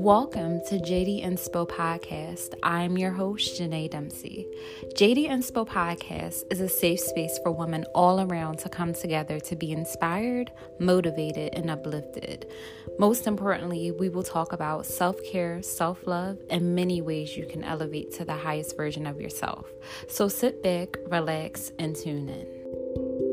Welcome to JD Inspo Podcast. I'm your host, Janae Dempsey. JD Inspo Podcast is a safe space for women all around to come together to be inspired, motivated, and uplifted. Most importantly, we will talk about self care, self love, and many ways you can elevate to the highest version of yourself. So sit back, relax, and tune in.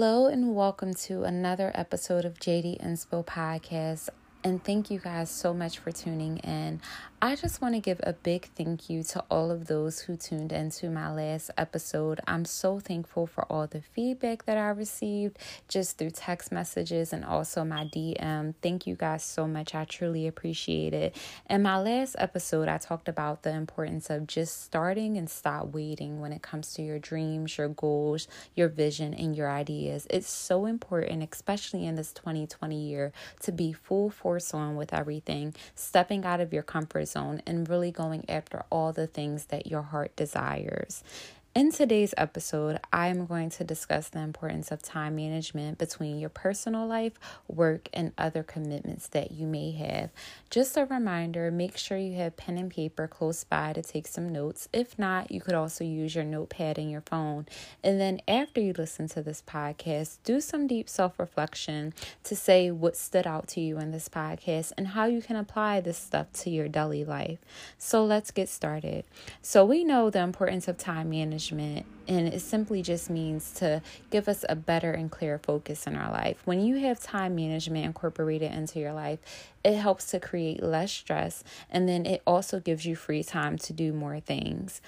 Hello, and welcome to another episode of JD Inspo Podcast. And thank you guys so much for tuning in. I just want to give a big thank you to all of those who tuned into my last episode. I'm so thankful for all the feedback that I received just through text messages and also my DM. Thank you guys so much. I truly appreciate it. In my last episode, I talked about the importance of just starting and stop waiting when it comes to your dreams, your goals, your vision, and your ideas. It's so important, especially in this 2020 year, to be full force on with everything, stepping out of your comfort zone and really going after all the things that your heart desires. In today's episode, I am going to discuss the importance of time management between your personal life, work, and other commitments that you may have. Just a reminder make sure you have pen and paper close by to take some notes. If not, you could also use your notepad in your phone. And then, after you listen to this podcast, do some deep self reflection to say what stood out to you in this podcast and how you can apply this stuff to your daily life. So, let's get started. So, we know the importance of time management management and it simply just means to give us a better and clear focus in our life. When you have time management incorporated into your life, it helps to create less stress and then it also gives you free time to do more things.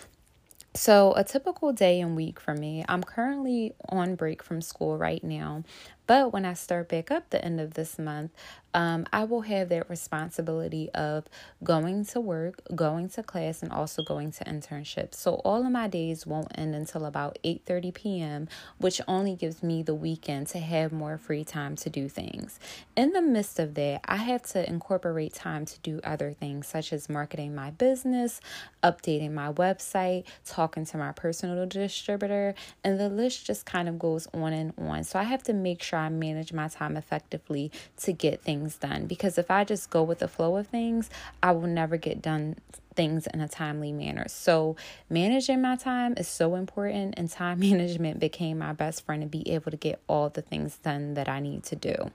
So, a typical day and week for me, I'm currently on break from school right now, but when I start back up the end of this month, um, I will have that responsibility of going to work, going to class, and also going to internships. So all of my days won't end until about 8:30 p.m., which only gives me the weekend to have more free time to do things. In the midst of that, I have to incorporate time to do other things such as marketing my business, updating my website, talking to my personal distributor, and the list just kind of goes on and on. So I have to make sure I manage my time effectively to get things done. Because if I just go with the flow of things, I will never get done things in a timely manner. So, managing my time is so important, and time management became my best friend to be able to get all the things done that I need to do.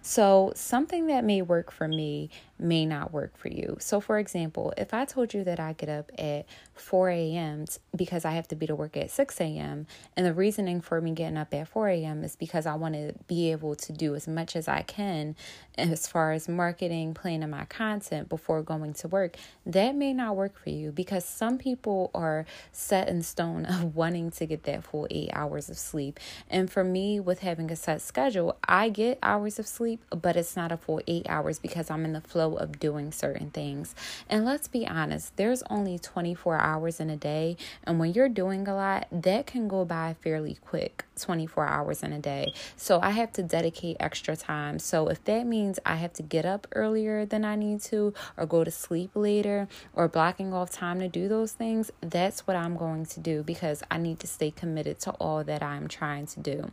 So, something that may work for me may not work for you. So, for example, if I told you that I get up at 4 a.m. because I have to be to work at 6 a.m., and the reasoning for me getting up at 4 a.m. is because I want to be able to do as much as I can as far as marketing, planning my content before going to work, that may not work for you because some people are set in stone of wanting to get that full eight hours of sleep. And for me, with having a set schedule, I get hours of sleep, but it's not a full eight hours because I'm in the flow of doing certain things. And let's be honest, there's only 24 hours in a day. And when you're doing a lot, that can go by fairly quick 24 hours in a day. So I have to dedicate extra time. So if that means I have to get up earlier than I need to, or go to sleep later, or blocking off time to do those things, that's what I'm going to do because I need to stay committed to all that I'm trying to do.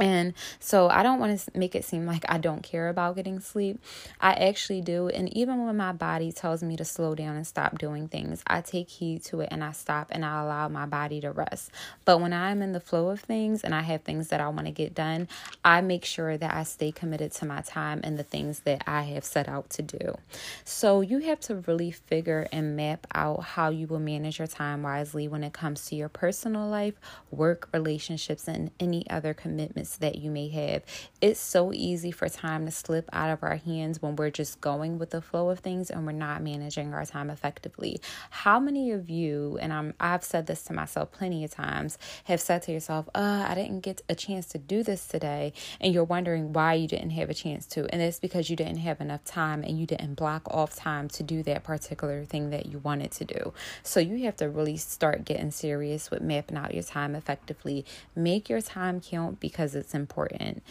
And so I don't want to make it seem like I don't care about getting sleep. I actually do. And even when my body tells me to slow down and stop doing things, I take heed to it and I stop and I allow my body to rest. But when I'm in the flow of things and I have things that I want to get done, I make sure that I stay committed to my time and the things that I have set out to do. So you have to really figure and map out how you will manage your time wisely when it comes to your personal life, work, relationships, and any other commitments that you may have. It's so easy for time to slip out of our hands when we're just going with the flow of things and we're not managing our time effectively. How many of you, and I'm I've said this to myself plenty of times, have said to yourself, uh, I didn't get a chance to do this today, and you're wondering why you didn't have a chance to. And it's because you didn't have enough time and you didn't block off time to do that particular thing that you wanted to do. So you have to really start getting serious with mapping out your time effectively. Make your time count because it's important.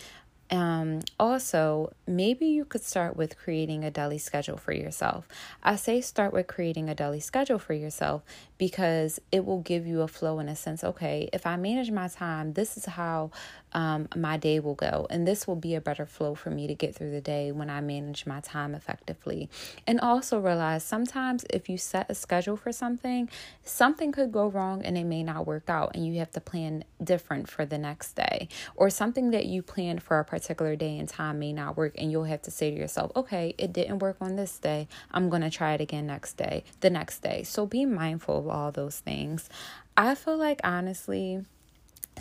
Um, also, maybe you could start with creating a daily schedule for yourself. I say start with creating a daily schedule for yourself because it will give you a flow in a sense. Okay, if I manage my time, this is how um, my day will go. And this will be a better flow for me to get through the day when I manage my time effectively. And also realize sometimes if you set a schedule for something, something could go wrong and it may not work out, and you have to plan different for the next day. Or something that you planned for a particular day and time may not work, and you'll have to say to yourself, okay, it didn't work on this day. I'm going to try it again next day, the next day. So be mindful of all those things. I feel like honestly,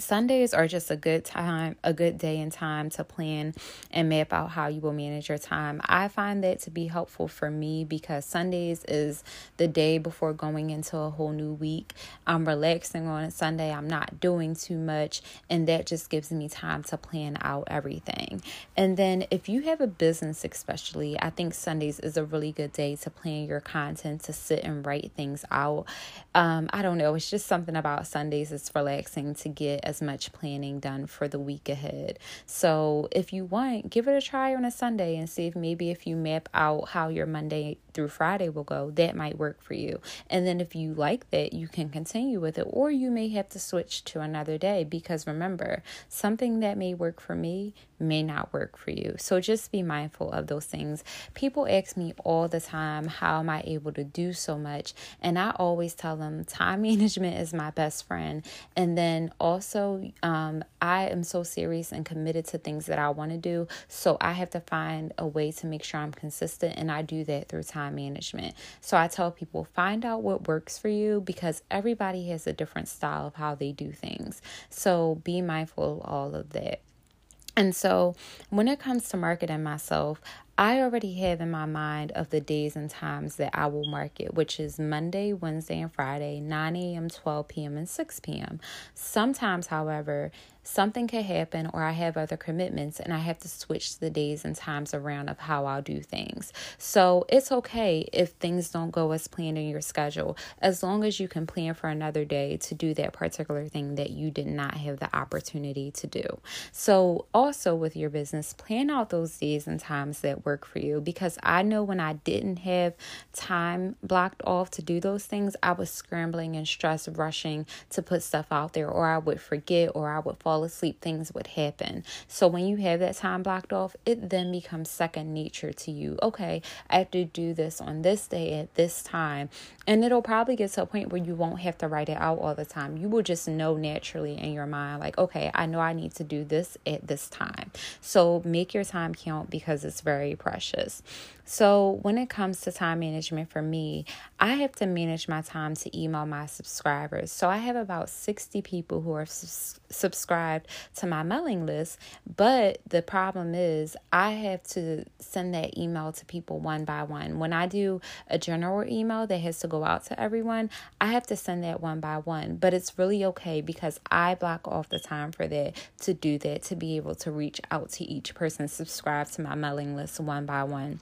Sundays are just a good time, a good day and time to plan and map out how you will manage your time. I find that to be helpful for me because Sundays is the day before going into a whole new week. I'm relaxing on a Sunday, I'm not doing too much, and that just gives me time to plan out everything. And then if you have a business, especially, I think Sundays is a really good day to plan your content, to sit and write things out. Um, I don't know, it's just something about Sundays, it's relaxing to get as much planning done for the week ahead. So if you want, give it a try on a Sunday and see if maybe if you map out how your Monday through Friday will go, that might work for you. And then if you like that, you can continue with it, or you may have to switch to another day because remember, something that may work for me may not work for you. So just be mindful of those things. People ask me all the time, how am I able to do so much? And I always tell them time management is my best friend. And then also, um, I am so serious and committed to things that I want to do. So I have to find a way to make sure I'm consistent. And I do that through time management. So I tell people, find out what works for you because everybody has a different style of how they do things. So be mindful of all of that. And so, when it comes to marketing myself, I already have in my mind of the days and times that I will market, which is Monday, Wednesday, and Friday, 9 a.m., 12 p.m., and 6 p.m. Sometimes, however, something could happen or I have other commitments and I have to switch the days and times around of how I'll do things. So it's okay if things don't go as planned in your schedule, as long as you can plan for another day to do that particular thing that you did not have the opportunity to do. So, also with your business, plan out those days and times that work for you because I know when I didn't have time blocked off to do those things, I was scrambling and stress rushing to put stuff out there, or I would forget, or I would fall fall asleep, things would happen. So when you have that time blocked off, it then becomes second nature to you. Okay, I have to do this on this day at this time. And it'll probably get to a point where you won't have to write it out all the time. You will just know naturally in your mind, like, okay, I know I need to do this at this time. So make your time count because it's very precious. So, when it comes to time management for me, I have to manage my time to email my subscribers. So, I have about 60 people who are subscribed to my mailing list, but the problem is I have to send that email to people one by one. When I do a general email that has to go out to everyone, I have to send that one by one, but it's really okay because I block off the time for that to do that, to be able to reach out to each person subscribed to my mailing list one by one.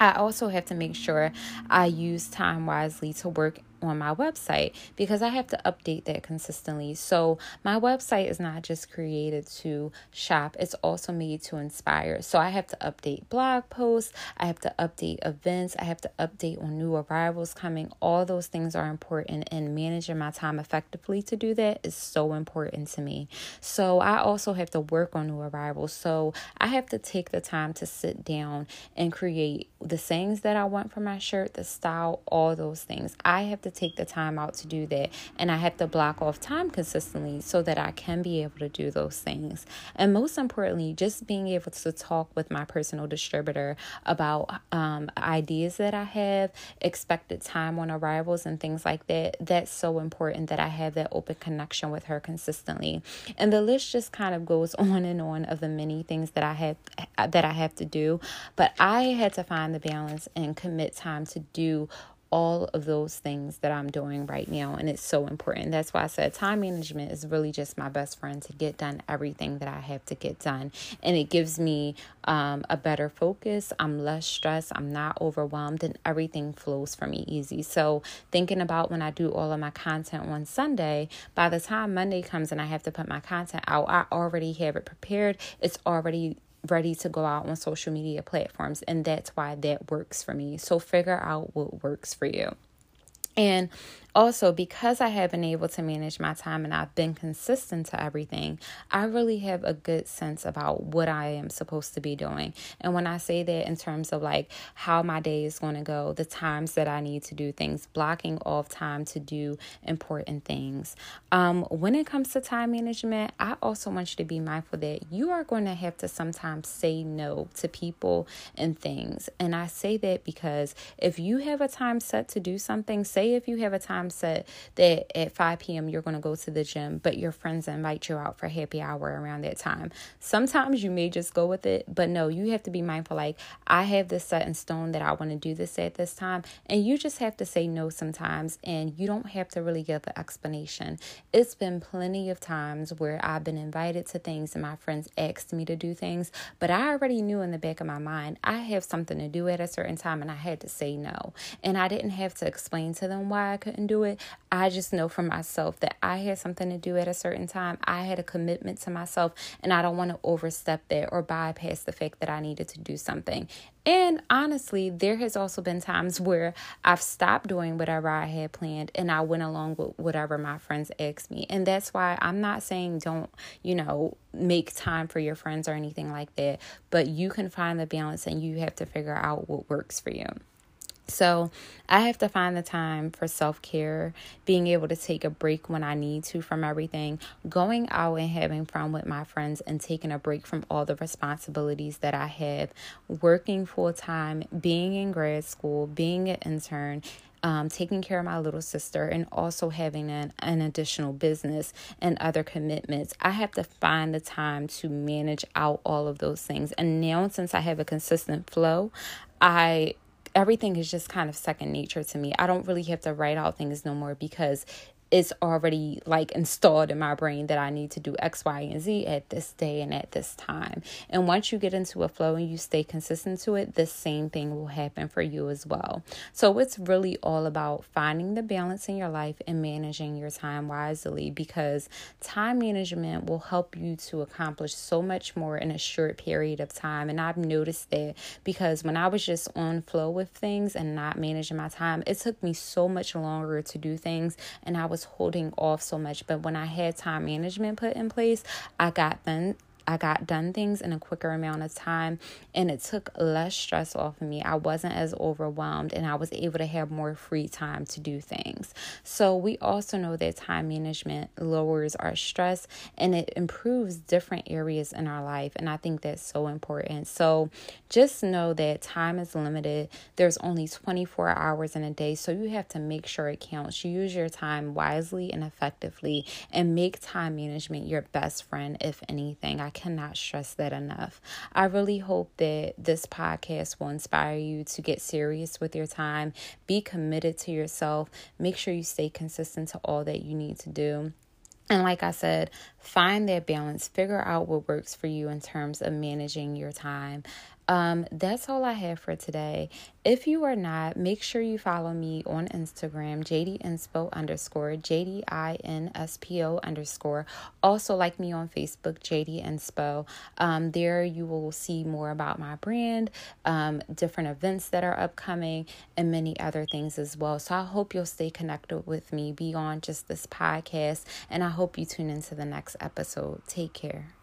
I also have to make sure I use time wisely to work on my website because I have to update that consistently. So, my website is not just created to shop, it's also made to inspire. So, I have to update blog posts, I have to update events, I have to update on new arrivals coming. All those things are important, and managing my time effectively to do that is so important to me. So, I also have to work on new arrivals. So, I have to take the time to sit down and create the sayings that I want for my shirt, the style, all those things. I have to take the time out to do that. And I have to block off time consistently so that I can be able to do those things. And most importantly, just being able to talk with my personal distributor about um, ideas that I have, expected time on arrivals, and things like that. That's so important that I have that open connection with her consistently. And the list just kind of goes on and on of the many things that I have that I have to do. But I had to find the balance and commit time to do all of those things that I'm doing right now. And it's so important. That's why I said time management is really just my best friend to get done everything that I have to get done. And it gives me um, a better focus. I'm less stressed. I'm not overwhelmed. And everything flows for me easy. So, thinking about when I do all of my content on Sunday, by the time Monday comes and I have to put my content out, I already have it prepared. It's already ready to go out on social media platforms. And that's why that works for me. So figure out what works for you. And also, because I have been able to manage my time and I've been consistent to everything, I really have a good sense about what I am supposed to be doing. And when I say that in terms of like how my day is going to go, the times that I need to do things, blocking off time to do important things. Um, when it comes to time management, I also want you to be mindful that you are going to have to sometimes say no to people and things. And I say that because if you have a time set to do something, say if you have a time time set that at 5 p.m. you're going to go to the gym, but your friends invite you out for happy hour around that time. Sometimes you may just go with it, but no, you have to be mindful like, I have this set in stone that I want to do this at this time. And you just have to say no sometimes, and you don't have to really give the explanation. It's been plenty of times where I've been invited to things and my friends asked me to do things, but I already knew in the back of my mind I have something to do at a certain time and I had to say no. And I didn't have to explain to them why I couldn't do do it. I just know for myself that I had something to do at a certain time. I had a commitment to myself, and I don't want to overstep that or bypass the fact that I needed to do something. And honestly, there has also been times where I've stopped doing whatever I had planned and I went along with whatever my friends asked me. And that's why I'm not saying don't, you know, make time for your friends or anything like that, but you can find the balance and you have to figure out what works for you. So I have to find the time for self care, being able to take a break when I need to from everything, going out and having fun with my friends, and taking a break from all the responsibilities that I have, working full time, being in grad school, being an intern. Um, taking care of my little sister and also having an, an additional business and other commitments. I have to find the time to manage out all of those things. And now, since I have a consistent flow, I everything is just kind of second nature to me. I don't really have to write out things no more because it's already like installed in my brain that I need to do X, Y, and Z at this day and at this time. And once you get into a flow and you stay consistent to it, the same thing will happen for you as well. So it's really all about finding the balance in your life and managing your time wisely because time management will help you to accomplish so much more in a short period of time. And I've noticed that because when I was just on flow with things and not managing my time, it took me so much longer to do things and I was holding off so much. But when I had time management put in place, I got them I got done things in a quicker amount of time and it took less stress off of me. I wasn't as overwhelmed and I was able to have more free time to do things. So, we also know that time management lowers our stress and it improves different areas in our life. And I think that's so important. So, just know that time is limited. There's only 24 hours in a day. So, you have to make sure it counts. You use your time wisely and effectively and make time management your best friend, if anything. I cannot stress that enough. I really hope that this podcast will inspire you to get serious with your time, be committed to yourself, make sure you stay consistent to all that you need to do. And like I said, find that balance, figure out what works for you in terms of managing your time. Um, that's all I have for today. If you are not, make sure you follow me on Instagram, JD underscore, J-D-I-N-S-P-O underscore. Also like me on Facebook, JD Inspo. Um, there you will see more about my brand, um, different events that are upcoming, and many other things as well. So I hope you'll stay connected with me beyond just this podcast, and I hope you tune into the next episode. Take care.